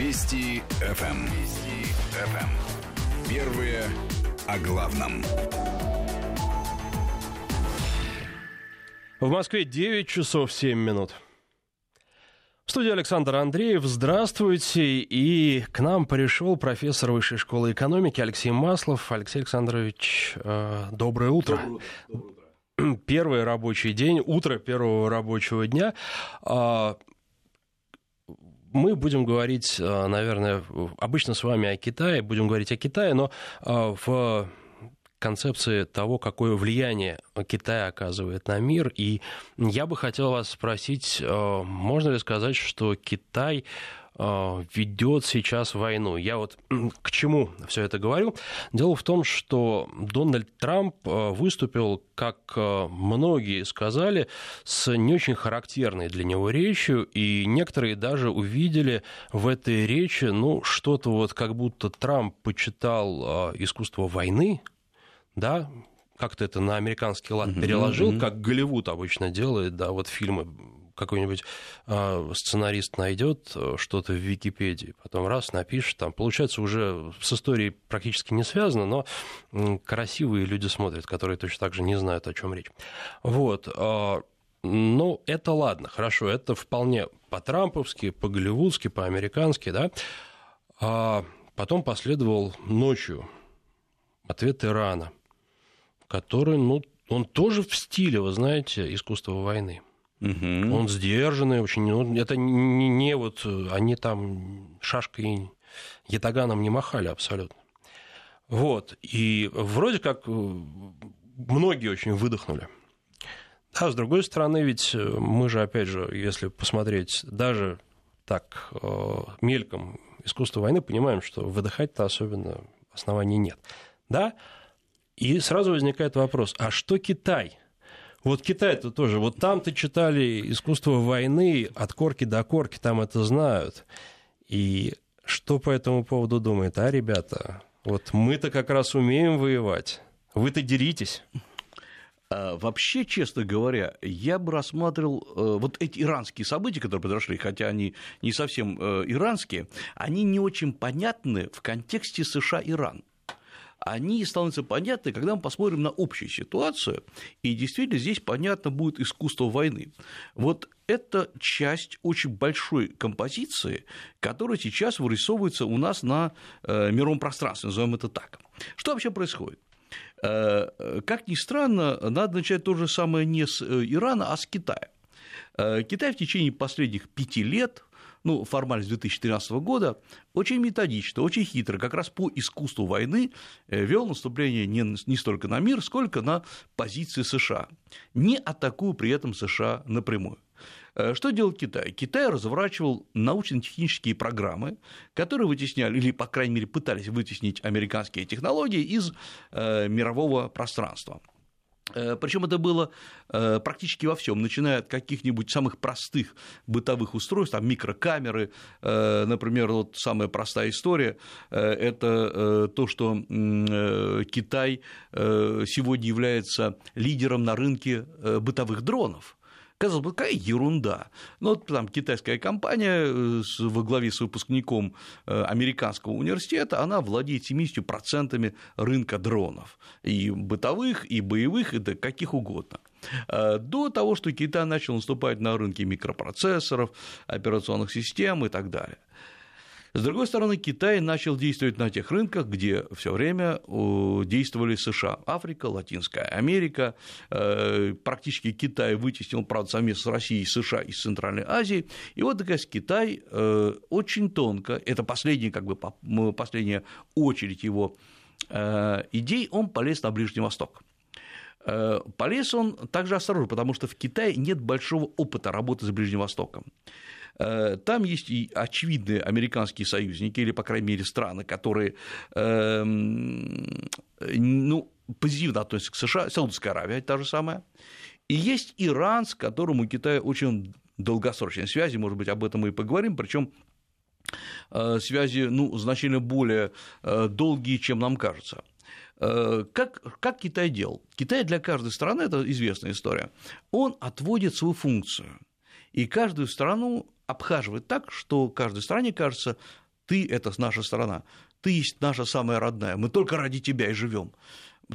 Вести ФМ. Эм. Вести ФМ. Эм. Первые о главном. В Москве 9 часов 7 минут. В студии Александр Андреев. Здравствуйте. И к нам пришел профессор Высшей школы экономики Алексей Маслов. Алексей Александрович, э, доброе утро. Доброе, доброе утро. Первый рабочий день, утро первого рабочего дня. Мы будем говорить, э, наверное, обычно с вами о Китае, будем говорить о Китае, но э, в концепции того, какое влияние Китай оказывает на мир. И я бы хотел вас спросить, э, можно ли сказать, что Китай ведет сейчас войну. Я вот к чему все это говорю? Дело в том, что Дональд Трамп э, выступил, как э, многие сказали, с не очень характерной для него речью, и некоторые даже увидели в этой речи, ну, что-то вот как будто Трамп почитал искусство войны, да, как-то это на американский лад переложил, mm-hmm. как Голливуд обычно делает, да, вот фильмы какой-нибудь э, сценарист найдет э, что-то в Википедии, потом раз напишет, там, получается, уже с историей практически не связано, но красивые люди смотрят, которые точно так же не знают, о чем речь. Вот. Э, ну, это ладно, хорошо, это вполне по-трамповски, по-голливудски, по-американски, да. А потом последовал ночью ответ Ирана, который, ну, он тоже в стиле, вы знаете, искусства войны. Угу. Он сдержанный очень. Ну, это не, не вот они там шашкой ятаганом не махали абсолютно. Вот. И вроде как э, многие очень выдохнули. Да, с другой стороны, ведь э, мы же, опять же, если посмотреть даже так э, мельком искусство войны, понимаем, что выдыхать-то особенно оснований нет. Да? И сразу возникает вопрос, а что Китай – вот Китай-то тоже. Вот там-то читали искусство войны от корки до корки, там это знают. И что по этому поводу думает, а, ребята? Вот мы-то как раз умеем воевать. Вы-то деритесь. А, вообще, честно говоря, я бы рассматривал э, вот эти иранские события, которые произошли, хотя они не совсем э, иранские, они не очень понятны в контексте США-Иран они становятся понятны, когда мы посмотрим на общую ситуацию, и действительно здесь понятно будет искусство войны. Вот это часть очень большой композиции, которая сейчас вырисовывается у нас на э, мировом пространстве, назовем это так. Что вообще происходит? Э, как ни странно, надо начать то же самое не с э, Ирана, а с Китая. Китай в течение последних пяти лет ну, формально с 2013 года, очень методично, очень хитро, как раз по искусству войны э, вел наступление не, не столько на мир, сколько на позиции США, не атакуя при этом США напрямую. Э, что делал Китай? Китай разворачивал научно-технические программы, которые вытесняли, или, по крайней мере, пытались вытеснить американские технологии из э, мирового пространства. Э, Причем это было э, практически во всем, начиная от каких-нибудь самых простых бытовых устройств, там микрокамеры, э, например, вот самая простая история, это то, что Китай сегодня является лидером на рынке бытовых дронов. Казалось бы, какая ерунда. Но вот там китайская компания э, во главе с выпускником э, американского университета, она владеет 70% рынка дронов. И бытовых, и боевых, и до каких угодно э, до того, что Китай начал наступать на рынки микропроцессоров, операционных систем и так далее. С другой стороны, Китай начал действовать на тех рынках, где все время действовали США, Африка, Латинская Америка, э, практически Китай вытеснил, правда, совместно с Россией, США из Центральной Азии, и вот, наконец, Китай э, очень тонко, это последняя, как бы, последняя очередь его э, идей, он полез на Ближний Восток. Полез он также осторожно, потому что в Китае нет большого опыта работы с Ближним Востоком. Э, там есть и очевидные американские союзники, или, по крайней мере, страны, которые эм, ну, позитивно относятся к США, Саудовская Аравия та же самая, и есть Иран, с которым у Китая очень долгосрочные связи, может быть, об этом мы и поговорим, причем э, связи ну, значительно более э, долгие, чем нам кажется. Как, как Китай делал? Китай для каждой страны, это известная история, он отводит свою функцию, и каждую страну обхаживает так, что каждой стране кажется, ты – это наша страна, ты есть наша самая родная, мы только ради тебя и живем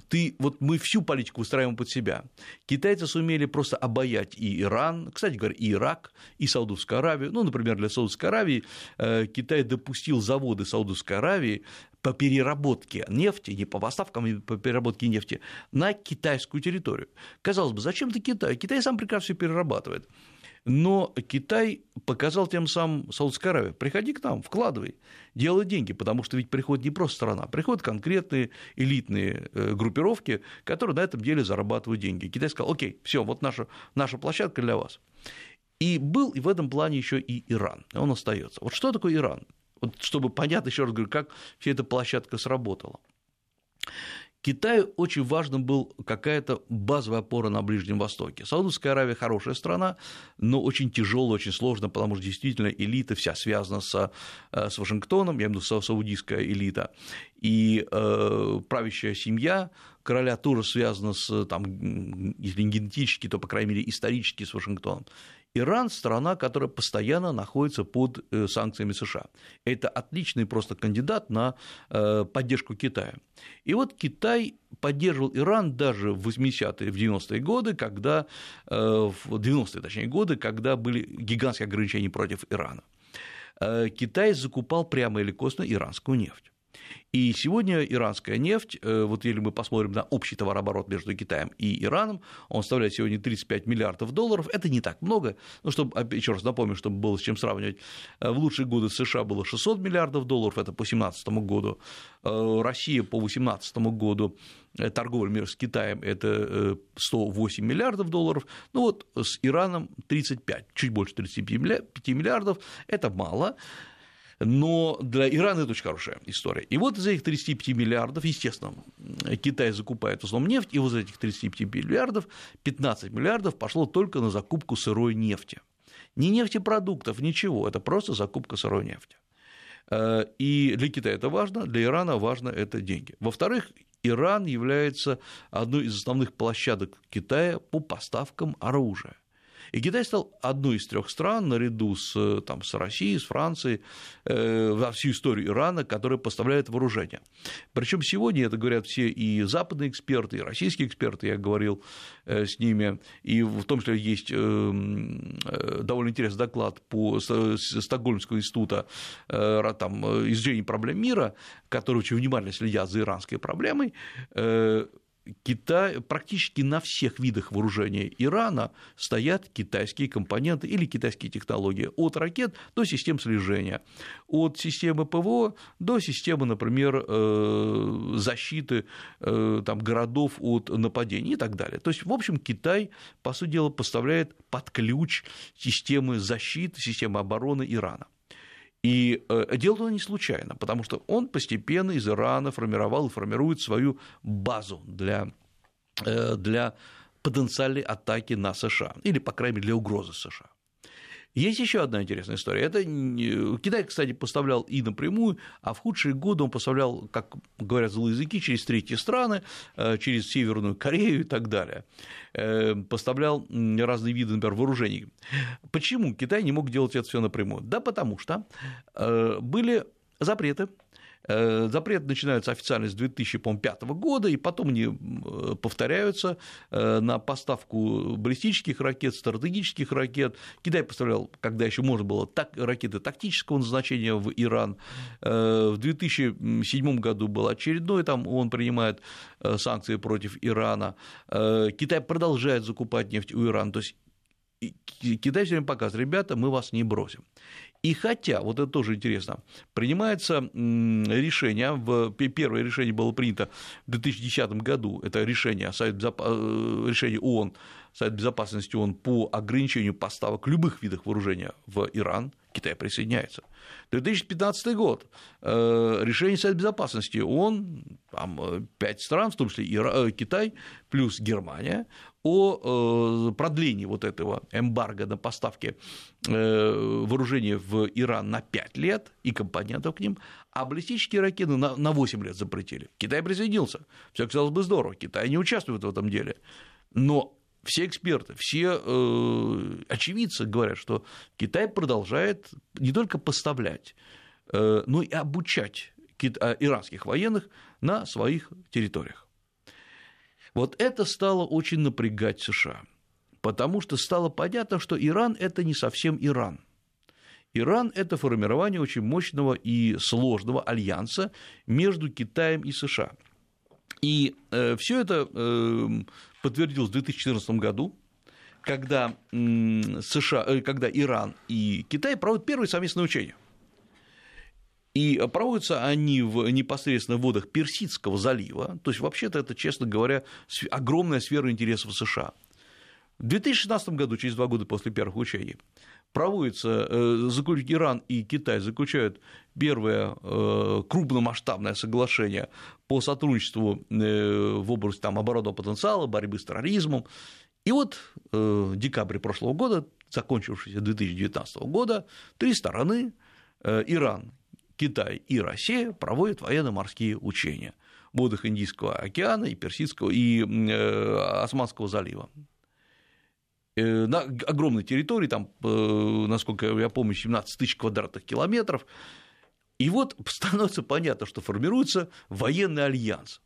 ты, вот мы всю политику устраиваем под себя. Китайцы сумели просто обаять и Иран, кстати говоря, и Ирак, и Саудовскую Аравию. Ну, например, для Саудовской Аравии э, Китай допустил заводы Саудовской Аравии по переработке нефти, не по поставкам, а по переработке нефти на китайскую территорию. Казалось бы, зачем ты Китай? Китай сам прекрасно все перерабатывает. Но Китай показал тем самым Саудовской Аравии, приходи к нам, вкладывай, делай деньги, потому что ведь приходит не просто страна, приходят конкретные элитные э, группировки, которые на этом деле зарабатывают деньги. Китай сказал, окей, все, вот наша, наша площадка для вас. И был и в этом плане еще и Иран, он остается. Вот что такое Иран? Вот чтобы понятно, еще раз говорю, как вся эта площадка сработала. Китаю очень важна была какая-то базовая опора на Ближнем Востоке. Саудовская Аравия хорошая страна, но очень тяжелая, очень сложная, потому что действительно элита вся связана с, э, с Вашингтоном, я имею в виду саудийская элита, и э, правящая семья короля тоже связана с, там, если не генетически, то, по крайней мере, исторически с Вашингтоном. Иран – страна, которая постоянно находится под э, санкциями США. Это отличный просто кандидат на э, поддержку Китая. И вот Китай поддерживал Иран даже в 80-е, в 90-е годы, когда, э, в 90-е, точнее, годы, когда были гигантские ограничения против Ирана. Китай закупал прямо или косвенно иранскую нефть. И сегодня иранская нефть, э, вот если мы посмотрим на общий товарооборот между Китаем и Ираном, он составляет сегодня 35 миллиардов долларов, это не так много, ну, чтобы, еще раз напомню, чтобы было с чем сравнивать, э, в лучшие годы США было 600 миллиардов долларов, это по 2017 году, э, Россия по 2018 году торговля мира с Китаем – это 108 миллиардов долларов, ну вот с Ираном 35, чуть больше 35 миллиардов, это мало, но для Ирана это очень хорошая история. И вот из этих 35 миллиардов, естественно, Китай закупает в основном нефть, и вот из этих 35 миллиардов 15 миллиардов пошло только на закупку сырой нефти. Не нефтепродуктов, ничего, это просто закупка сырой нефти. Э, и для Китая это важно, для Ирана важно это деньги. Во-вторых, Иран является одной из основных площадок Китая по поставкам оружия. И Китай стал одной из трех стран, наряду с, там, с Россией, с Францией, э, во всю историю Ирана, которая поставляет вооружение. Причем сегодня это говорят все и западные эксперты, и российские эксперты, я говорил э, с ними, и в том числе есть э, э довольно интересный доклад по Стокгольмского института э, там, э, изучения проблем мира, который очень внимательно следят за иранской проблемой, Китай, практически на всех видах вооружения Ирана стоят китайские компоненты или китайские технологии, от ракет до систем слежения, от системы ПВО до системы, например, э, защиты э, там, городов от нападений и так далее. То есть, в общем, Китай, по сути дела, поставляет под ключ системы защиты, системы обороны Ирана. И э, делал он не случайно, потому что он постепенно из Ирана формировал и формирует свою базу для, э, для потенциальной атаки на США, или, по крайней мере, для угрозы США. Есть еще одна интересная история. Это Китай, кстати, поставлял и напрямую, а в худшие годы он поставлял, как говорят злые языки, через третьи страны, э, через Северную Корею и так далее. Э, поставлял разные виды, например, вооружений. Почему Китай не мог делать это все напрямую? Да потому что э, были запреты запрет начинается официально с 2005 года, и потом они э, повторяются э, на поставку баллистических ракет, стратегических ракет. Китай поставлял, когда еще можно было, так, ракеты тактического назначения в Иран. В 2007 году был очередной, там он принимает санкции против Ирана. Китай продолжает закупать нефть у Ирана. То есть Китай все время показывает, ребята, мы вас не бросим. И хотя, вот это тоже интересно, принимается решение, в, первое решение было принято в 2010 году, это решение, Совет Безоп... Э, решение ООН, Совет Безопасности ООН по ограничению поставок любых видов вооружения в Иран, Китай присоединяется. 2015 год, э, решение Совета Безопасности ООН, там э, пять стран, в том числе. Китай плюс Германия, о продлении вот этого эмбарго на поставки вооружения в Иран на 5 лет и компонентов к ним, а баллистические ракеты на, на 8 лет запретили. Китай присоединился. Все казалось бы здорово, Китай не участвует в этом деле. Но все эксперты, все э, очевидцы говорят, что Китай продолжает не только поставлять, но и обучать иранских военных на своих территориях. Вот это стало очень напрягать США, потому что стало понятно, что Иран – это не совсем Иран. Иран – это формирование очень мощного и сложного альянса между Китаем и США. И э, все это э, подтвердилось в 2014 году, когда, США, э, когда Иран и Китай проводят первые совместные учения. И проводятся они в непосредственно водах Персидского залива, то есть вообще-то это, честно говоря, огромная сфера интересов США. В 2016 году, через два года после первых учений, проводится, э, Иран и Китай заключают первое э, крупномасштабное соглашение по сотрудничеству э, в области там, оборонного потенциала, борьбы с терроризмом. И вот в декабре прошлого года, закончившегося 2019 года, три стороны Иран, Китай и Россия проводят военно-морские учения в водах Индийского океана и Персидского и Османского залива. Э, на огромной территории, там, э, насколько я помню, 17 тысяч квадратных километров. И вот становится понятно, что формируется военный альянс.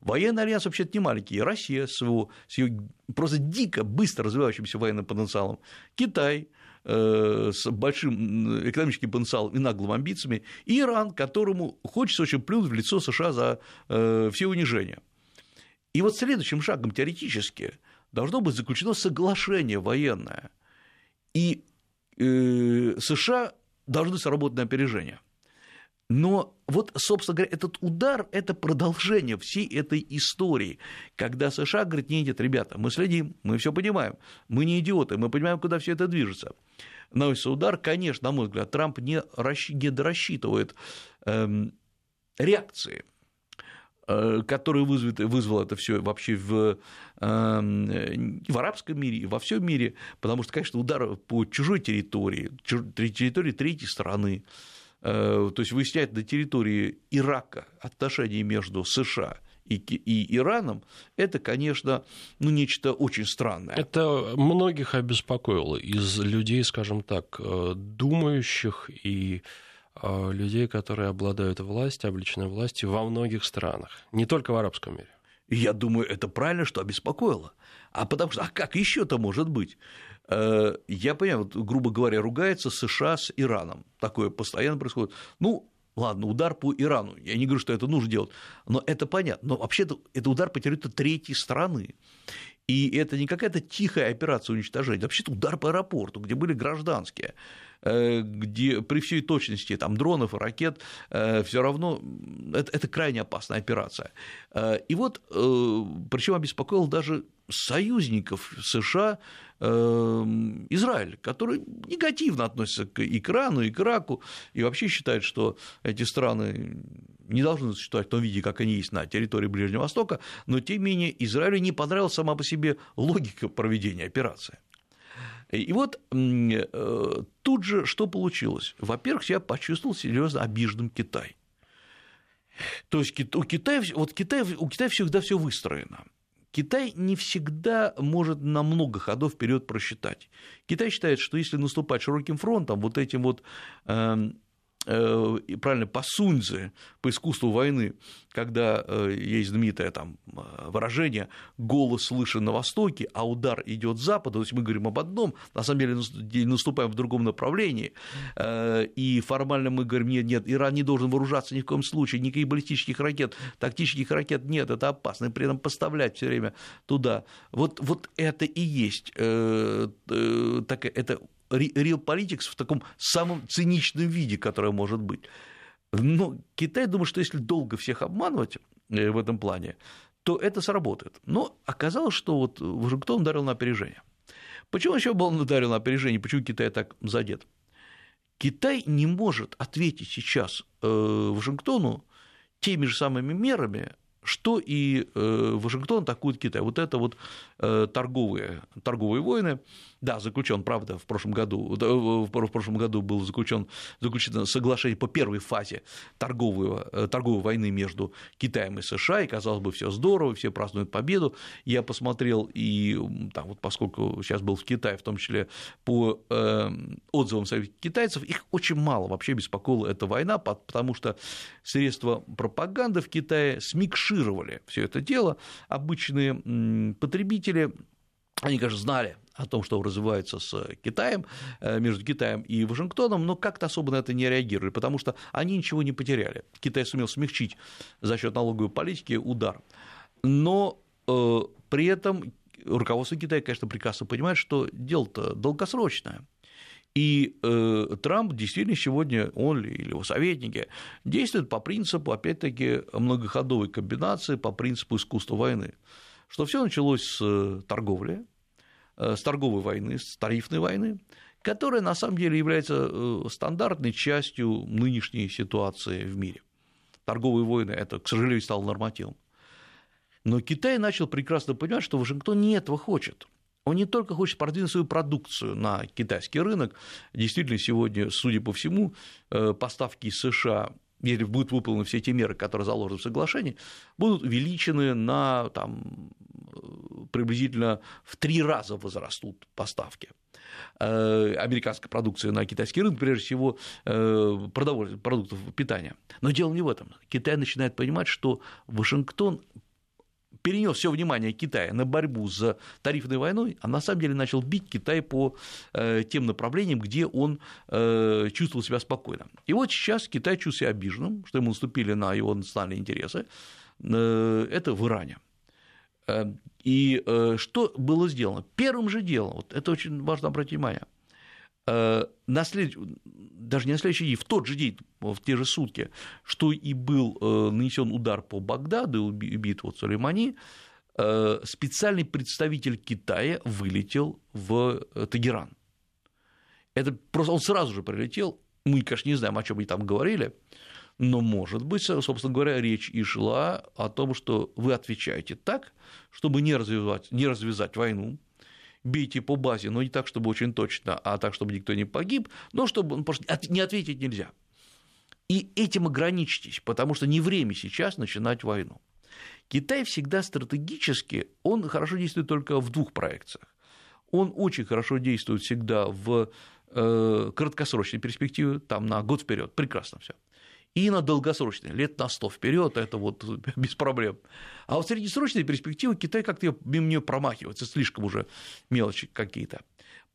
Военный альянс вообще-то не маленький. Россия с, его, с ее просто дико быстро развивающимся военным потенциалом, Китай э, с большим экономическим потенциалом и наглыми амбициями, и Иран, которому хочется очень плюнуть в лицо США за все унижения. И вот следующим шагом теоретически – должно быть заключено соглашение военное. И э, США должны сработать на опережение. Но вот, собственно говоря, этот удар – это продолжение всей этой истории, когда США говорит, нет, нет, ребята, мы следим, мы все понимаем, мы не идиоты, мы понимаем, куда все это движется. Наносится удар, конечно, на мой взгляд, Трамп не, расщ... не эм, реакции Э, который вызовет, вызвал это все вообще в, эм, в арабском мире и во всем мире, потому что, конечно, удар по чужой территории, территории третьей страны, э, то есть выяснять на территории Ирака отношения между США и, и Ираном, это, конечно, ну, нечто очень странное. Это многих обеспокоило из людей, скажем так, э, думающих и Э, людей, которые обладают властью, обличенной властью во многих странах, не только в арабском мире. Я думаю, это правильно, что обеспокоило. А потому что, а как еще это может быть? Э, я понимаю, вот, грубо говоря, ругается США с Ираном. Такое постоянно происходит. Ну, ладно, удар по Ирану. Я не говорю, что это нужно делать, но это понятно. Но вообще-то это удар по территории третьей страны. И это не какая-то тихая операция уничтожения, вообще-то удар по аэропорту, где были гражданские. Э, где при всей точности там, дронов и ракет э, все равно это, это крайне опасная операция. Э, и вот, причем обеспокоил даже союзников США Израиль, который негативно относится к, Ирану, и к Ираку, и вообще считает, что эти страны не должны существовать в том виде, как они есть на территории Ближнего Востока, но тем не менее Израилю не понравилась сама по себе логика проведения операции. И вот э, тут же что получилось? Во-первых, я почувствовал серьезно обиженным Китай. То есть у Китая, вот Китай, у Китая всегда все выстроено. Китай не всегда может на много ходов вперед просчитать. Китай считает, что если наступать широким фронтом, вот этим вот Э, правильно, по Суньцзе, по искусству войны, когда э, есть знаменитое там э, выражение «голос слышен на востоке, а удар идет с запада», то есть мы говорим об одном, на самом деле наступаем в другом направлении, и формально мы говорим «нет, нет, Иран не должен вооружаться ни в коем случае, никаких баллистических ракет, тактических ракет нет, это опасно, и при этом поставлять все время туда». Вот, вот это и есть, это real politics в таком самом циничном виде, которое может быть. Но Китай думает, что если долго всех обманывать э, в этом плане, то это сработает. Но оказалось, что вот Вашингтон ударил на опережение. Почему еще был ударил на опережение? Почему Китай так задет? Китай не может ответить сейчас э, Вашингтону теми же самыми мерами, что и э, Вашингтон атакует Китай. Вот это вот торговые, торговые войны, Да, заключен, правда, в прошлом году, в прошлом году был заключен, заключено соглашение по первой фазе торговой, э, торговой войны между Китаем и США, и казалось бы, все здорово, все празднуют победу. Я посмотрел, и там, вот поскольку сейчас был в Китае, в том числе по э, отзывам китайцев, их очень мало вообще беспокоила эта война, потому что средства пропаганды в Китае смикшировали все это дело. Обычные потребители они, конечно, знали о том, что развивается с Китаем, э, между Китаем и Вашингтоном, но как-то особо на это не реагировали, потому что они ничего не потеряли. Китай сумел смягчить за счет налоговой политики удар. Но э, при этом руководство Китая, конечно, прекрасно понимает, что дело-то долгосрочное. И э, Трамп действительно сегодня, он или его советники, действуют по принципу, опять-таки, многоходовой комбинации, по принципу искусства войны. Что все началось с торговли, Э, с торговой войны, с тарифной войны, которая на самом деле является э, стандартной частью нынешней ситуации в мире. Торговые войны это, к сожалению, стало нормативом. Но Китай начал прекрасно понимать, что Вашингтон не этого хочет. Он не только хочет продвинуть свою продукцию на китайский рынок. Действительно, сегодня, судя по всему, э, поставки из США если будут выполнены все те меры, которые заложены в соглашении, будут увеличены на там, приблизительно в три раза возрастут поставки э, американской продукции на китайский рынок, прежде всего э, продуктов питания. Но дело не в этом. Китай начинает понимать, что Вашингтон перенес все внимание Китая на борьбу с тарифной войной, а на самом деле начал бить Китай по э, тем направлениям, где он чувствовал себя спокойно. И вот сейчас Китай чувствует себя обиженным, что ему наступили на его национальные интересы. Это в Иране. Э, и э, что было сделано? Первым же делом, вот это очень важно обратить внимание, э, на след... даже не на следующий день, в тот же день, в те же сутки, что и был нанесен удар по Багдаду, убит вот Сулеймани, специальный представитель Китая вылетел в Тегеран. Это просто он сразу же прилетел, мы, конечно, не знаем, о чем они там говорили, но, может быть, собственно говоря, речь и шла о том, что вы отвечаете так, чтобы не развивать, не развязать войну, бейте по базе, но не так, чтобы очень точно, а так, чтобы никто не погиб, но чтобы ну, не ответить нельзя. И этим ограничьтесь, потому что не время сейчас начинать войну. Китай всегда стратегически, он хорошо действует только в двух проекциях. Он очень хорошо действует всегда в э, краткосрочной перспективе, там на год вперед, прекрасно все и на долгосрочные, лет на 100 вперед, это вот без проблем. А вот среднесрочные перспективы Китай как-то мимо нее промахивается, слишком уже мелочи какие-то.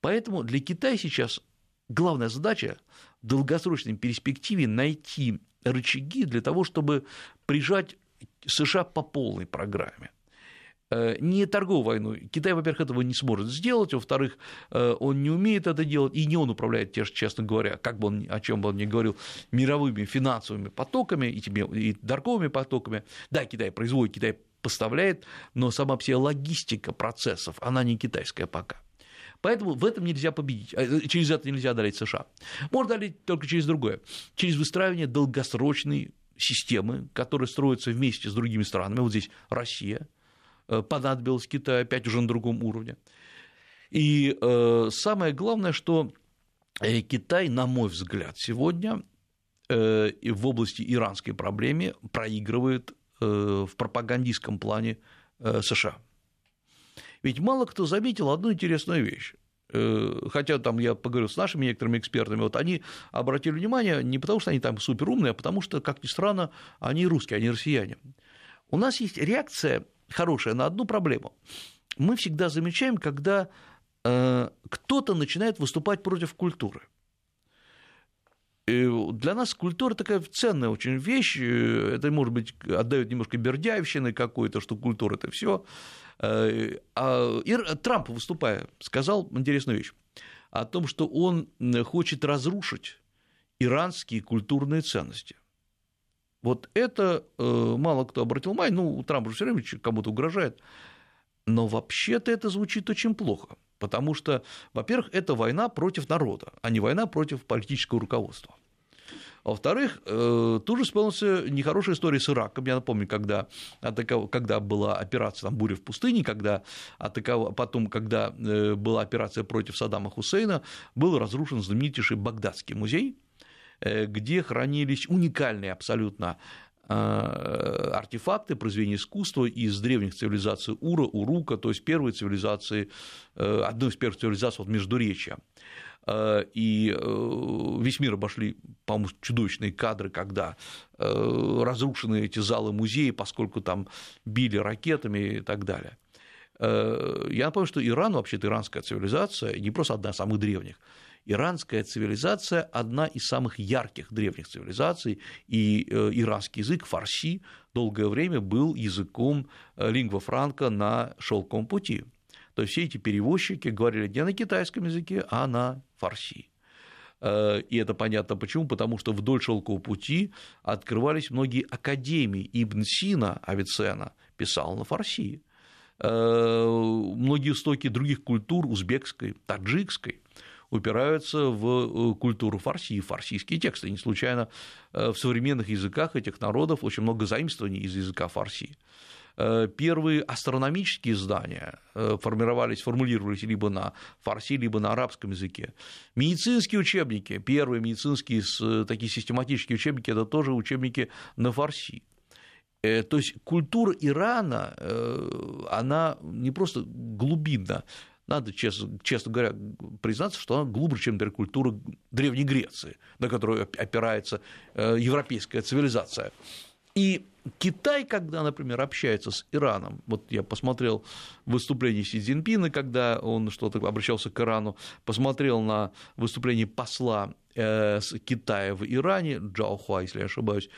Поэтому для Китая сейчас главная задача в долгосрочной перспективе найти рычаги для того, чтобы прижать США по полной программе. Э, не торговую войну. Китай, во-первых, этого не сможет сделать, во-вторых, э, он не умеет это делать, и не он управляет, честно говоря, как бы он, о чем бы он ни говорил, мировыми финансовыми потоками и, тебе, и торговыми потоками. Да, Китай производит, Китай поставляет, но сама вся логистика процессов, она не китайская пока. Поэтому в этом нельзя победить, э, через это нельзя одолеть США. Можно одолеть только через другое, через выстраивание долгосрочной системы, которая строится вместе с другими странами, вот здесь Россия, понадобилось Китаю, опять уже на другом уровне. И э, самое главное, что э, Китай, на мой взгляд, сегодня в области иранской проблемы проигрывает в пропагандистском плане США. Ведь мало кто заметил одну интересную вещь. Хотя там я поговорил с нашими некоторыми экспертами, вот они обратили внимание не потому, что они там суперумные, а потому что, как ни странно, они русские, они россияне. У нас есть реакция хорошая на одну проблему. Мы всегда замечаем, когда э, кто-то начинает выступать против культуры. И для нас культура такая ценная очень вещь. Это, может быть, отдает немножко бердяевщины какой-то, что культура это все. Э, а Трамп, выступая, сказал интересную вещь о том, что он хочет разрушить иранские культурные ценности. Вот это э, мало кто обратил внимание, ну, Трамп же все время кому-то угрожает, но вообще-то это звучит очень плохо, потому что, во-первых, это война против народа, а не война против политического руководства. А во-вторых, э, тут же вспомнился нехорошая история с Ираком. Я напомню, когда, атаков... когда была операция там, «Буря в пустыне», когда атаков... потом, когда э, была операция против Саддама Хусейна, был разрушен знаменитейший Багдадский музей, где хранились уникальные абсолютно артефакты, произведения искусства из древних цивилизаций Ура, Урука, то есть первой цивилизации, одной из первых цивилизаций вот Междуречья. Э, и э, весь мир обошли, по-моему, чудовищные кадры, когда э, разрушены эти залы музея, поскольку там били ракетами и так далее. Я напомню, что Иран, вообще-то иранская цивилизация, не просто одна из самых древних, Иранская цивилизация – одна из самых ярких древних цивилизаций, и иранский язык, фарси, долгое время был языком лингва франка на шелковом пути. То есть все эти перевозчики говорили не на китайском языке, а на фарси. Э, и это понятно почему, потому что вдоль шелкового пути открывались многие академии. Ибн Сина, Авицена, писал на фарси. Э, многие истоки других культур, узбекской, таджикской, упираются в э, культуру фарси, фарсийские тексты. Не случайно в современных языках этих народов очень много заимствований из языка фарси. Э, первые астрономические издания э, формировались, формулировались либо на фарси, либо на арабском языке. Медицинские учебники, первые медицинские такие систематические учебники, это тоже учебники на фарси. Э, то есть культура Ирана, она не просто глубинна, надо, честно, честно говоря, признаться, что она глубже, чем, например, культура Древней Греции, на которую опирается европейская цивилизация. И Китай, когда, например, общается с Ираном, вот я посмотрел выступление Си Цзиньпина, когда он что-то обращался к Ирану, посмотрел на выступление посла э, с Китая в Иране, Джао Хуа, если я ошибаюсь,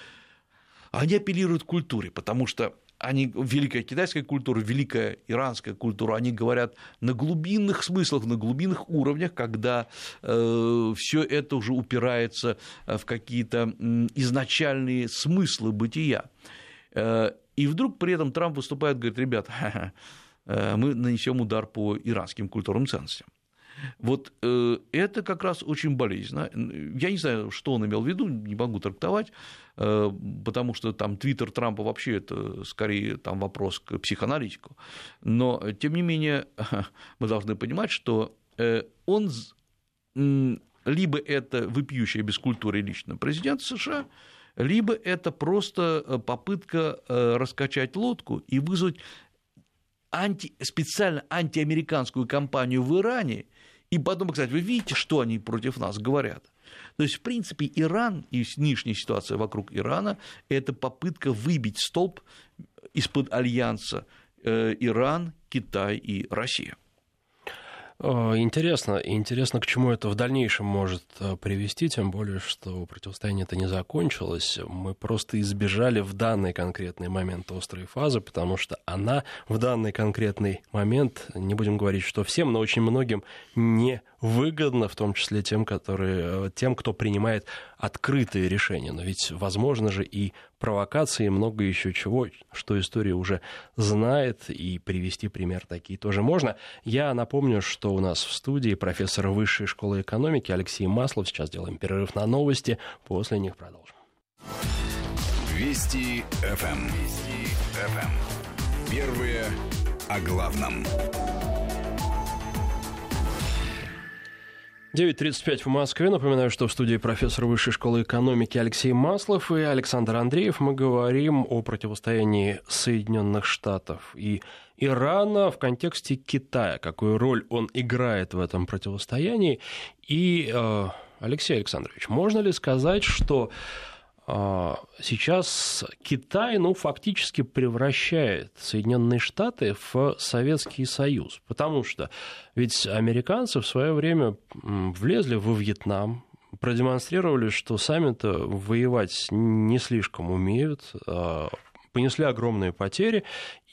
они апеллируют к культуре, потому что они, великая китайская культура, великая иранская культура, они говорят на глубинных смыслах, на глубинных уровнях, когда э, все это уже упирается в какие-то изначальные смыслы бытия. Э, и вдруг при этом Трамп выступает, говорит, ребят, э, мы нанесем удар по иранским культурным ценностям. Вот э, это как раз очень болезненно. Я не знаю, что он имел в виду, не могу трактовать, э, потому что там твиттер Трампа вообще это скорее там вопрос к психоаналитику. Но, тем не менее, мы должны понимать, что э, он либо это вопиющая бескультура лично президент США, либо это просто попытка раскачать лодку и вызвать анти, специально антиамериканскую кампанию в Иране, и потом, кстати, вы видите, что они против нас говорят. То есть, в принципе, Иран и нынешняя ситуация вокруг Ирана – это попытка выбить столб из-под альянса э, Иран, Китай и Россия. Интересно, интересно, к чему это в дальнейшем может э, привести, тем более, что противостояние это не закончилось. Мы просто избежали в данный конкретный момент острой фазы, потому что она в данный конкретный момент, не будем говорить, что всем, но очень многим не выгодно, в том числе тем, которые, э, тем, кто принимает открытые решения. Но ведь возможно же и провокации, и много еще чего, что история уже знает, и привести пример такие тоже можно. Я напомню, что у нас в студии профессор Высшей школы экономики Алексей Маслов. Сейчас делаем перерыв на новости, после них продолжим. Вести ФМ. Эм. Вести ФМ. Эм. Первые о главном. 9.35 в Москве. Напоминаю, что в студии профессор Высшей школы экономики Алексей Маслов и Александр Андреев. Мы говорим о противостоянии Соединенных Штатов и Ирана в контексте Китая, какую роль он играет в этом противостоянии. И, э, Алексей Александрович, можно ли сказать, что сейчас Китай, ну, фактически превращает Соединенные Штаты в Советский Союз, потому что ведь американцы в свое время влезли во Вьетнам, продемонстрировали, что сами-то воевать не слишком умеют, а, понесли огромные потери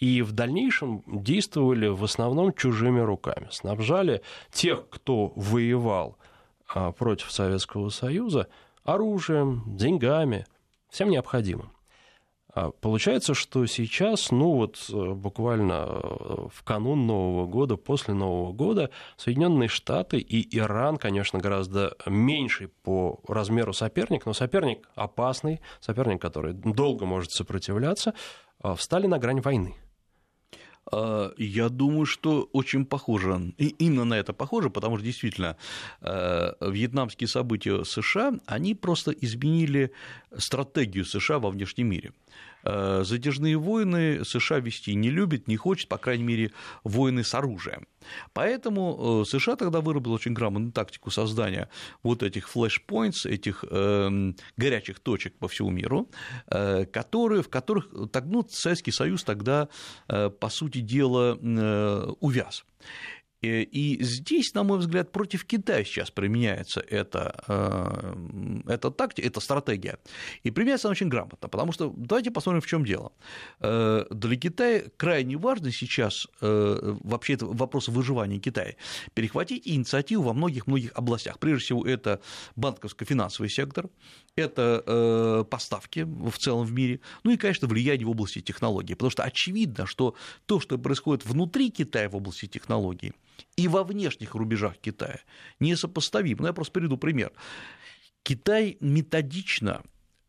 и в дальнейшем действовали в основном чужими руками, снабжали тех, кто воевал а, против Советского Союза, оружием, деньгами, всем необходимым. А получается, что сейчас, ну вот буквально в канун Нового года, после Нового года, Соединенные Штаты и Иран, конечно, гораздо меньший по размеру соперник, но соперник опасный, соперник, который долго может сопротивляться, встали на грань войны. А, я думаю, что очень похоже, и именно на это похоже, потому что действительно э, вьетнамские события США, они просто изменили стратегию США во внешнем мире. Э, затяжные войны США вести не любит, не хочет, по крайней мере, войны с оружием. Поэтому э, США тогда выработал очень грамотную тактику создания вот этих flashpoints, этих э, горячих точек по всему миру, э, которые, в которых так, ну, Советский Союз тогда, по сути дела, увяз. Э, и здесь, на мой взгляд, против Китая сейчас применяется эта, э, эта тактика, эта стратегия. И применяется она очень грамотно, потому что давайте посмотрим, в чем дело. Э, для Китая крайне важно сейчас, вообще это вопрос выживания Китая, перехватить инициативу во многих-многих областях. Прежде всего, это банковско-финансовый сектор, это поставки в целом в мире, ну и, конечно, влияние в области технологий, потому что очевидно, что то, что происходит внутри Китая в области технологий, и во внешних рубежах Китая несопоставим. Ну, я просто приведу пример. Китай методично,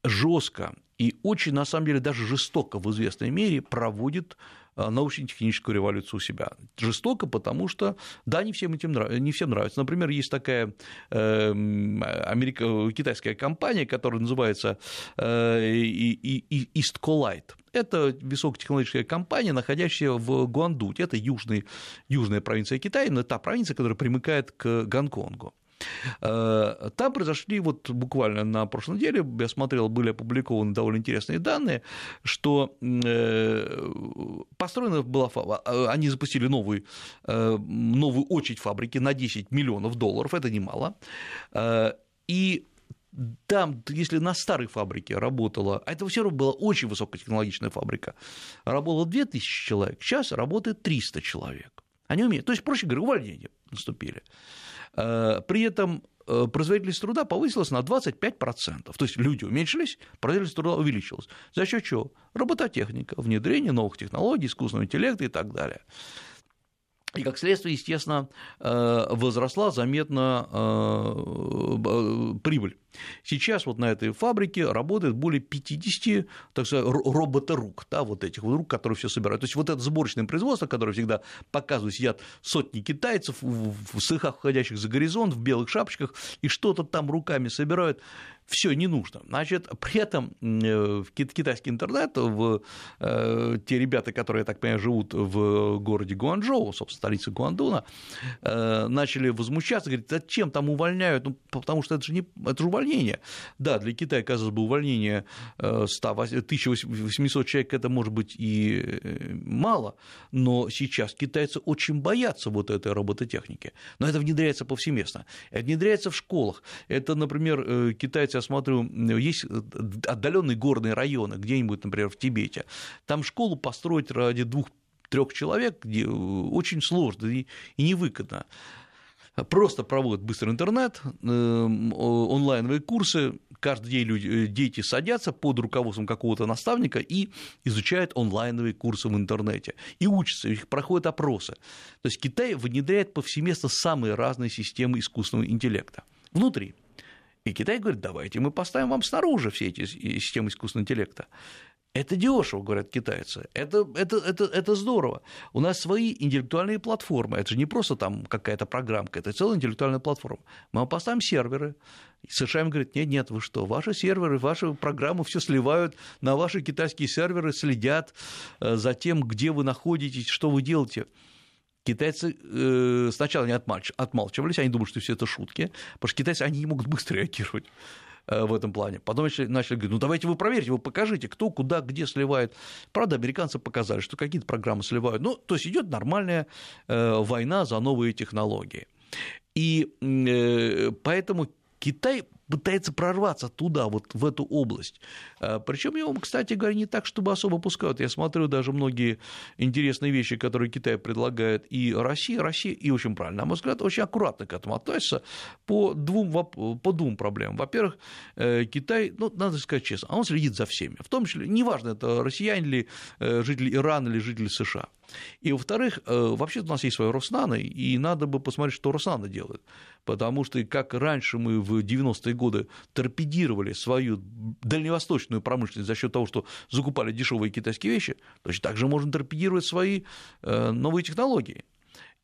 жестко и очень, на самом деле, даже жестоко в известной мере проводит э, научно-техническую революцию у себя. Жестоко, потому что, да, не всем, этим не всем нравится. Например, есть такая э, америка... китайская компания, которая называется э, East Collide. Это высокотехнологическая компания, находящаяся в Гуандуте, это южный, южная провинция Китая, но та провинция, которая примыкает к Гонконгу. Э, там произошли вот буквально на прошлой неделе, я смотрел, были опубликованы довольно интересные данные, что э, построена была, э, они запустили новую, новую очередь фабрики на 10 миллионов долларов, это немало, и там, если на старой фабрике работала, а это все равно была очень высокотехнологичная фабрика, работало 2000 человек, сейчас работает 300 человек. Они умеют. То есть, проще говоря, увольнения наступили. Э, при этом э, производительность труда повысилась на 25%. То есть люди уменьшились, производительность труда увеличилась. За счет чего? Робототехника, внедрение новых технологий, искусственного интеллекта и так далее. И, как следствие, естественно, э, возросла заметно прибыль. Сейчас вот на этой фабрике работает более 50, так сказать, робота-рук, да, вот этих вот рук, которые все собирают. То есть вот это сборочное производство, которое всегда показывают, сидят сотни китайцев в цехах, входящих за горизонт, в белых шапочках, и что-то там руками собирают, все не нужно. Значит, при этом э, в китайский интернет, в, э, те ребята, которые, я так понимаю, живут в городе Гуанчжоу, собственно, столице Гуандуна, э, начали возмущаться, говорить, зачем там увольняют, ну, потому что это же, не, это же увольнение. Да, для Китая, казалось бы, увольнение 100, 1800 человек это может быть и мало, но сейчас китайцы очень боятся вот этой робототехники. Но это внедряется повсеместно. Это внедряется в школах. Это, например, китайцы я смотрю, есть э, отдаленные горные районы, где-нибудь, например, в Тибете. Там школу построить ради двух трех человек э, очень сложно и, невыгодно. Просто проводят быстрый интернет, э, онлайновые курсы, каждый день люди, дети садятся под руководством какого-то наставника и изучают онлайновые курсы в интернете, и учатся, их проходят опросы. То есть Китай внедряет повсеместно самые разные системы искусственного интеллекта внутри. И Китай говорит, давайте мы поставим вам снаружи все эти системы искусственного интеллекта. Это дешево, говорят китайцы. Это, это, это, это здорово. У нас свои интеллектуальные платформы. Это же не просто там какая-то программка, это целая интеллектуальная платформа. Мы поставим серверы. И США им говорят, нет, нет, вы что, ваши серверы, ваши программы все сливают на ваши китайские серверы, следят э, за тем, где вы находитесь, что вы делаете. Китайцы э, сначала не отмалчивались, они думают, что все это шутки, потому что китайцы они не могут быстро реагировать э, в этом плане. Потом начали, начали говорить, ну давайте вы проверьте, вы покажите, кто куда, где сливает. Правда, американцы показали, что какие-то программы сливают. Ну, то есть идет нормальная э, война за новые технологии. И поэтому Китай пытается прорваться туда, вот в эту область. А, Причем его, кстати говоря, не так, чтобы особо пускают. Я смотрю даже многие интересные вещи, которые Китай предлагает и Россия. Россия, и очень правильно, на мой взгляд, очень аккуратно к этому относится по двум, по двум проблемам. Во-первых, э, Китай, ну, надо сказать честно, он следит за всеми. В том числе, неважно, это россияне или э, жители Ирана или жители США. И, во-вторых, э, вообще у нас есть свой Роснано, и надо бы посмотреть, что Роснано делает. Потому что, как раньше мы в 90-е годы торпедировали свою дальневосточную промышленность за счет того, что закупали дешевые китайские вещи, точно так же можно торпедировать свои э, новые технологии.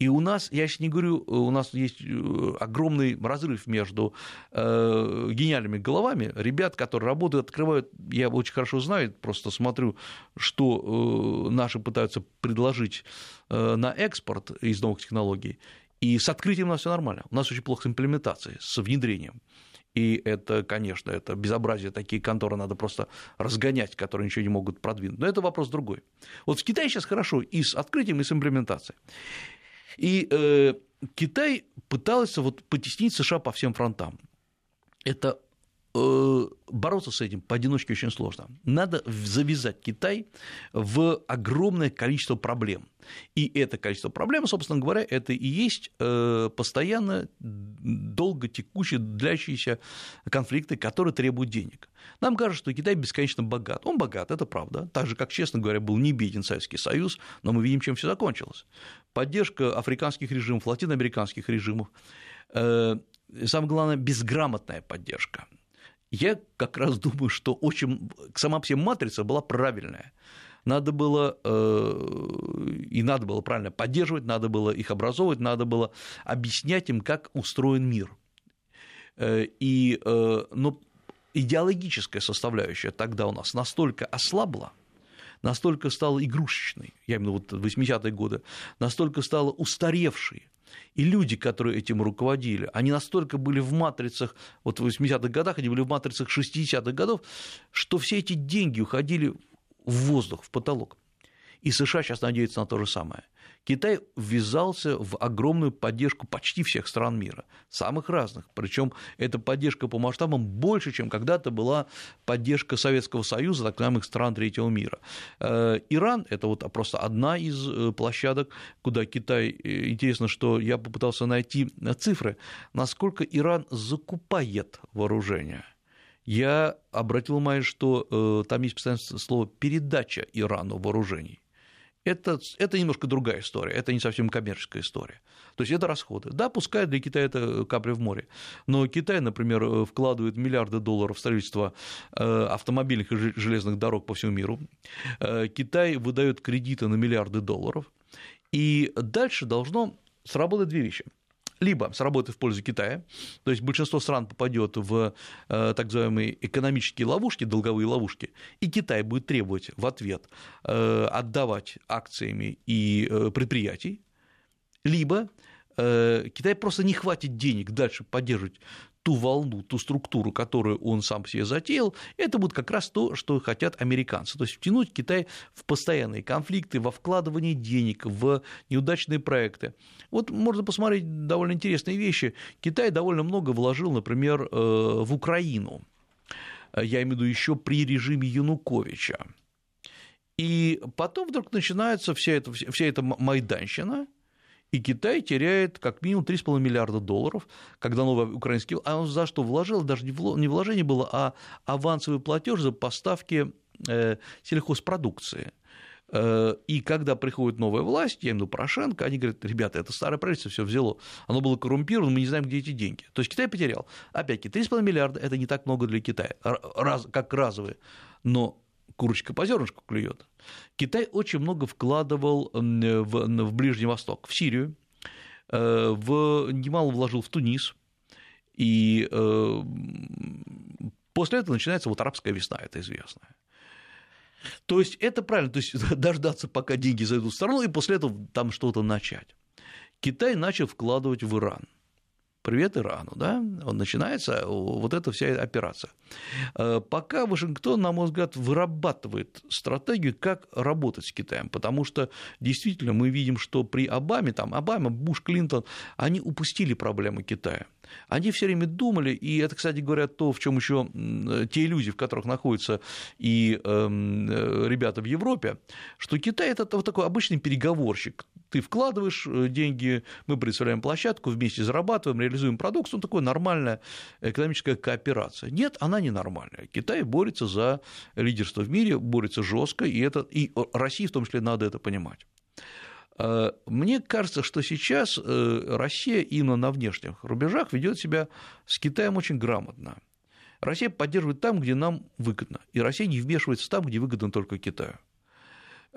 И у нас, я сейчас не говорю, у нас есть э, огромный разрыв между э, гениальными головами, ребят, которые работают, открывают, я очень хорошо знаю, просто смотрю, что э, наши пытаются предложить э, на экспорт из новых технологий, и с открытием у нас все нормально. У нас очень плохо с имплементацией, с внедрением. И это, конечно, это безобразие, такие конторы надо просто разгонять, которые ничего не могут продвинуть. Но это вопрос другой. Вот в Китае сейчас хорошо и с открытием, и с имплементацией. И э, Китай пытался вот потеснить США по всем фронтам. Это бороться с этим поодиночке очень сложно. Надо завязать Китай в огромное количество проблем. И это количество проблем, собственно говоря, это и есть э, постоянно долго текущие, длящиеся конфликты, которые требуют денег. Нам кажется, что Китай бесконечно богат. Он богат, это правда. Так же, как, честно говоря, был не беден Советский Союз, но мы видим, чем все закончилось. Поддержка африканских режимов, латиноамериканских режимов, э, самое главное, безграмотная поддержка. Я как раз думаю, что очень сама по себе матрица была правильная. Надо было, э, и надо было правильно поддерживать, надо было их образовывать, надо было объяснять им, как устроен мир. Э, и, э, но идеологическая составляющая тогда у нас настолько ослабла, настолько стала игрушечной, я именно вот 80-е годы, настолько стала устаревшей, и люди, которые этим руководили, они настолько были в матрицах, вот в 80-х годах, они были в матрицах 60-х годов, что все эти деньги уходили в воздух, в потолок. И США сейчас надеются на то же самое. Китай ввязался в огромную поддержку почти всех стран мира, самых разных. Причем эта поддержка по масштабам больше, чем когда-то была поддержка Советского Союза, так называемых стран третьего мира. Э, Иран – это вот просто одна из э, площадок, куда Китай, э, интересно, что я попытался найти цифры, насколько Иран закупает вооружение – я обратил внимание, что там есть постоянно слово передача Ирану вооружений это, это немножко другая история, это не совсем коммерческая история. То есть это расходы. Да, пускай для Китая это капля в море, но Китай, например, вкладывает миллиарды долларов в строительство э, автомобильных и железных дорог по всему миру. Э, Китай выдает кредиты на миллиарды долларов, и дальше должно сработать две вещи – либо сработает в пользу Китая, то есть большинство стран попадет в э, так называемые экономические ловушки, долговые ловушки, и Китай будет требовать в ответ э, отдавать акциями и э, предприятий, либо Китай просто не хватит денег дальше поддерживать ту волну, ту структуру, которую он сам себе затеял, это будет как раз то, что хотят американцы. То есть втянуть Китай в постоянные конфликты, во вкладывание денег, в неудачные проекты. Вот можно посмотреть довольно интересные вещи. Китай довольно много вложил, например, э, в Украину. Я имею в виду еще при режиме Януковича. И потом вдруг начинается вся эта, вся эта майданщина – и Китай теряет как минимум 3,5 миллиарда долларов, когда новый украинский... А он за что вложил? Даже не вложение было, а авансовый платеж за поставки э, сельхозпродукции. Э, и когда приходит новая власть, я имею в виду Порошенко, они говорят, ребята, это старое правительство все взяло, оно было коррумпировано, мы не знаем, где эти деньги. То есть Китай потерял. Опять-таки, 3,5 миллиарда – это не так много для Китая, раз, как разовые, но курочка по зернышку клюет. Китай очень много вкладывал в, в Ближний Восток, в Сирию, э, в, немало вложил в Тунис, и э, после этого начинается вот арабская весна, это известно. То есть это правильно, то есть дождаться, пока деньги зайдут в страну, и после этого там что-то начать. Китай начал вкладывать в Иран. Привет Ирану, да? Начинается вот эта вся операция. Э, пока Вашингтон, на мой взгляд, вырабатывает стратегию, как работать с Китаем, потому что действительно мы видим, что при Обаме, там Обама, Буш, Клинтон, они упустили проблемы Китая. Они все время думали, и это, кстати говоря, то, в чем еще те иллюзии, в которых находятся и эм, э, ребята в Европе, что Китай это вот такой обычный переговорщик. Ты вкладываешь э, деньги, мы представляем площадку, вместе зарабатываем, реализуем продукцию, ну, такая нормальная экономическая кооперация. Нет, она не нормальная. Китай борется за лидерство в мире, борется жестко, и, это, и России в том числе надо это понимать. Э, мне кажется, что сейчас э, Россия именно на внешних рубежах ведет себя с Китаем очень грамотно. Россия поддерживает там, где нам выгодно, и Россия не вмешивается там, где выгодно только Китаю.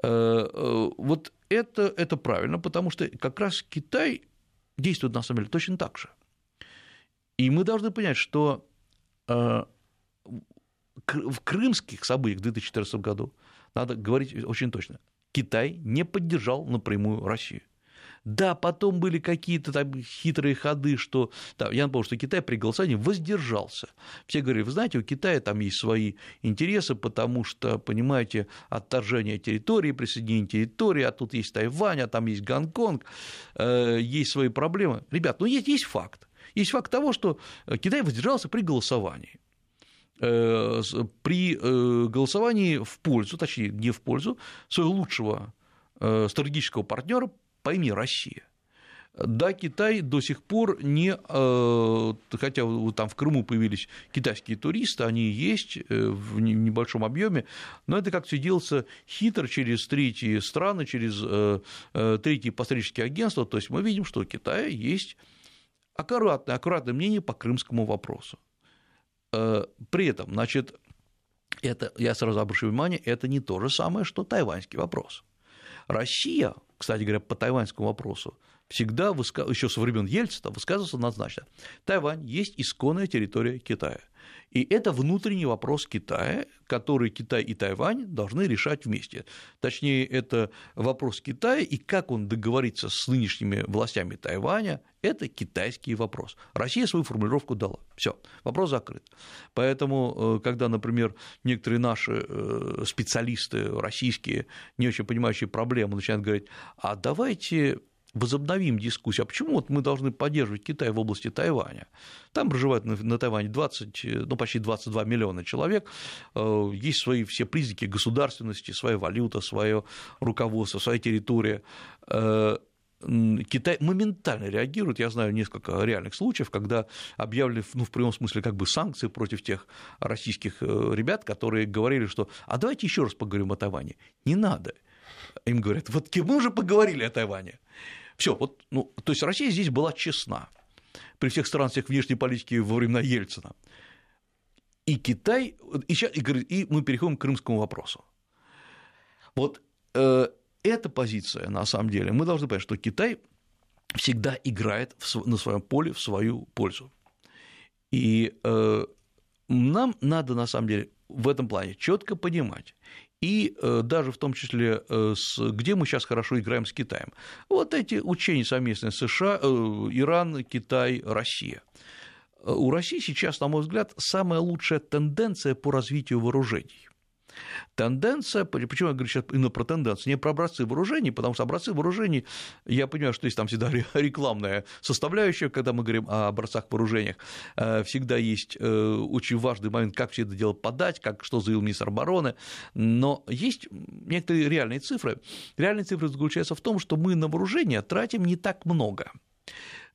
Э, вот это, это правильно, потому что как раз Китай действует на самом деле точно так же. И мы должны понять, что в крымских событиях в 2014 году надо говорить очень точно. Китай не поддержал напрямую Россию. Да, потом были какие-то там хитрые ходы, что да, я напомню, что Китай при голосовании воздержался. Все говорили, вы знаете, у Китая там есть свои интересы, потому что, понимаете, отторжение территории, присоединение территории, а тут есть Тайвань, а там есть Гонконг, э, есть свои проблемы. Ребят, ну есть, есть факт. Есть факт того, что Китай воздержался при голосовании. Э, при э, голосовании в пользу, точнее, не в пользу своего лучшего э, стратегического партнера по имени Россия. Да, Китай до сих пор не, хотя там в Крыму появились китайские туристы, они есть в небольшом объеме, но это как все делается хитро через третьи страны, через третьи посреднические агентства, то есть мы видим, что у Китая есть аккуратное, аккуратное мнение по крымскому вопросу. Э, при этом, значит, это, я сразу обращу внимание, это не то же самое, что тайваньский вопрос. Россия, кстати говоря, по тайваньскому вопросу, всегда, еще со времен Ельцина, высказывался однозначно. Тайвань есть исконная территория Китая. И это внутренний вопрос Китая, который Китай и Тайвань должны решать вместе. Точнее, это вопрос Китая, и как он договорится с нынешними властями Тайваня, это китайский вопрос. Россия свою формулировку дала. Все, вопрос закрыт. Поэтому, э, когда, например, некоторые наши э, специалисты российские, не очень понимающие проблему, начинают говорить, а давайте возобновим дискуссию, а почему вот мы должны поддерживать Китай в области Тайваня? Там проживает на, Тайване 20, ну, почти 22 миллиона человек, э, есть свои все признаки государственности, своя валюта, свое руководство, своя территория. Э, Китай моментально реагирует. Я знаю несколько реальных случаев, когда объявили, ну, в прямом смысле, как бы санкции против тех российских э, ребят, которые говорили, что а давайте еще раз поговорим о Тайване. Не надо. Им говорят, вот мы уже поговорили о Тайване. Все, вот, ну, то есть Россия здесь была честна при всех странностях внешней политики во времена Ельцина. И Китай, и, сейчас, и, и мы переходим к крымскому вопросу. Вот э, эта позиция, на самом деле, мы должны понять, что Китай всегда играет в, на своем поле в свою пользу. И э, нам надо, на самом деле, в этом плане четко понимать, и э, даже в том числе, э, с, где мы сейчас хорошо играем с Китаем. Вот эти учения совместные США, э, Иран, Китай, Россия. У России сейчас, на мой взгляд, самая лучшая тенденция по развитию вооружений. Тенденция, почему я говорю сейчас именно про тенденцию, не про образцы вооружений, потому что образцы вооружений, я понимаю, что есть там всегда рекламная составляющая, когда мы говорим о образцах вооружениях, э, всегда есть э, очень важный момент, как все это дело подать, как, что заявил министр обороны, но есть некоторые реальные цифры. Реальные цифры заключаются в том, что мы на вооружение тратим не так много.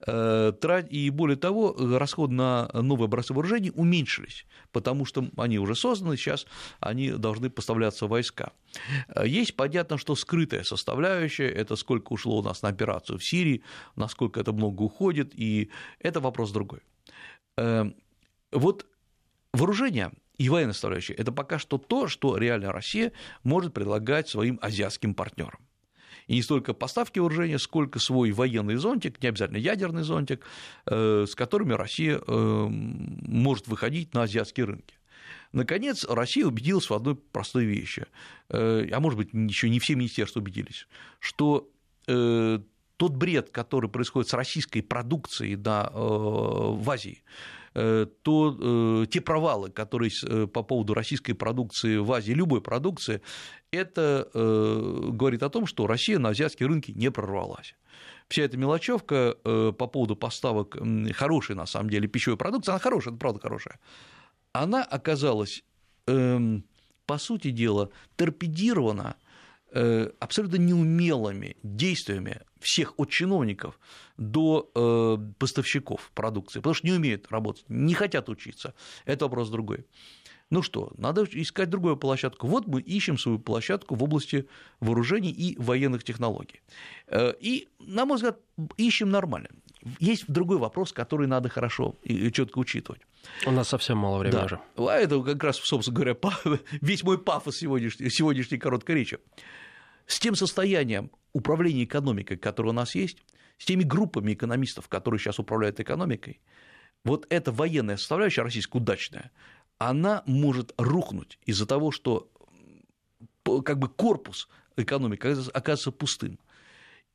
Э, и более того, расходы на новые образцы вооружений уменьшились, потому что они уже созданы, сейчас они должны поставляться в войска. Э, есть понятно, что скрытая составляющая, это сколько ушло у нас на операцию в Сирии, насколько это много уходит, и это вопрос другой. Э, вот вооружение и военная составляющая – это пока что то, что реально Россия может предлагать своим азиатским партнерам. И не столько поставки вооружения, сколько свой военный зонтик, не обязательно ядерный зонтик, э, с которыми Россия э, может выходить на азиатские рынки. Наконец, Россия убедилась в одной простой вещи, э, а может быть, еще не все министерства убедились, что тот бред, который происходит с российской продукцией да, в Азии, то те провалы, которые по поводу российской продукции в Азии, любой продукции, это говорит о том, что Россия на азиатские рынки не прорвалась. Вся эта мелочевка по поводу поставок хорошей, на самом деле, пищевой продукции, она хорошая, это правда хорошая, она оказалась, эм, по сути дела, торпедирована э, абсолютно неумелыми действиями всех от чиновников до э, поставщиков продукции, потому что не умеют работать, не хотят учиться. Это вопрос другой. Ну что, надо искать другую площадку. Вот мы ищем свою площадку в области вооружений и военных технологий. Э, и, на мой взгляд, ищем нормально. Есть другой вопрос, который надо хорошо и четко учитывать. У нас совсем мало времени да. уже. А это как раз, собственно говоря, весь мой пафос сегодняшней, сегодняшней короткой речи. С тем состоянием управления экономикой, которое у нас есть, с теми группами экономистов, которые сейчас управляют экономикой, вот эта военная составляющая российская удачная, она может рухнуть из-за того, что как бы корпус экономики оказывается пустым.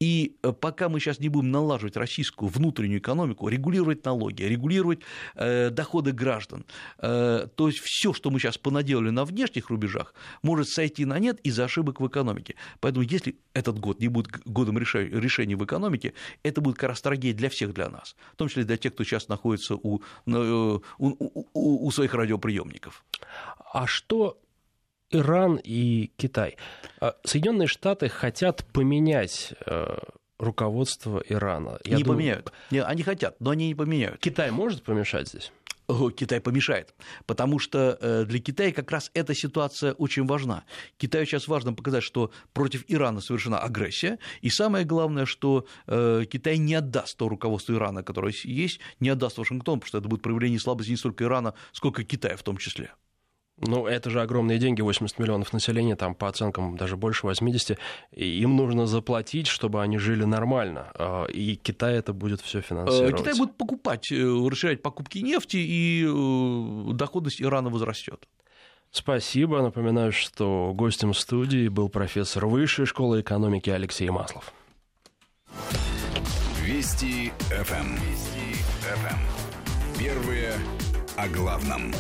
И э, пока мы сейчас не будем налаживать российскую внутреннюю экономику, регулировать налоги, регулировать э, доходы граждан, э, то есть все, что мы сейчас понаделали на внешних рубежах, может сойти на нет из-за ошибок в экономике. Поэтому если этот год не будет годом решений в экономике, это будет как раз трагедия для всех для нас, в том числе для тех, кто сейчас находится у, у, у, у своих радиоприемников. А что Иран и Китай. А Соединенные Штаты хотят поменять э, руководство Ирана. Я не думаю... поменяют. Не, они хотят, но они не поменяют. Китай может помешать здесь? Китай помешает, потому что э, для Китая как раз эта ситуация очень важна. Китаю сейчас важно показать, что против Ирана совершена агрессия, и самое главное, что э, Китай не отдаст то руководство Ирана, которое есть, не отдаст Вашингтон, потому что это будет проявление слабости не столько Ирана, сколько Китая в том числе. Ну, это же огромные деньги, 80 миллионов населения, там по оценкам даже больше 80. И им нужно заплатить, чтобы они жили нормально. А, и Китай это будет все финансировать. Китай будет покупать, э, расширять покупки нефти, и э, доходность Ирана возрастет. Спасибо. Напоминаю, что гостем студии был профессор Высшей школы экономики Алексей Маслов. Вести ФМ. Эм. Вести ФМ. Эм. Первые о главном.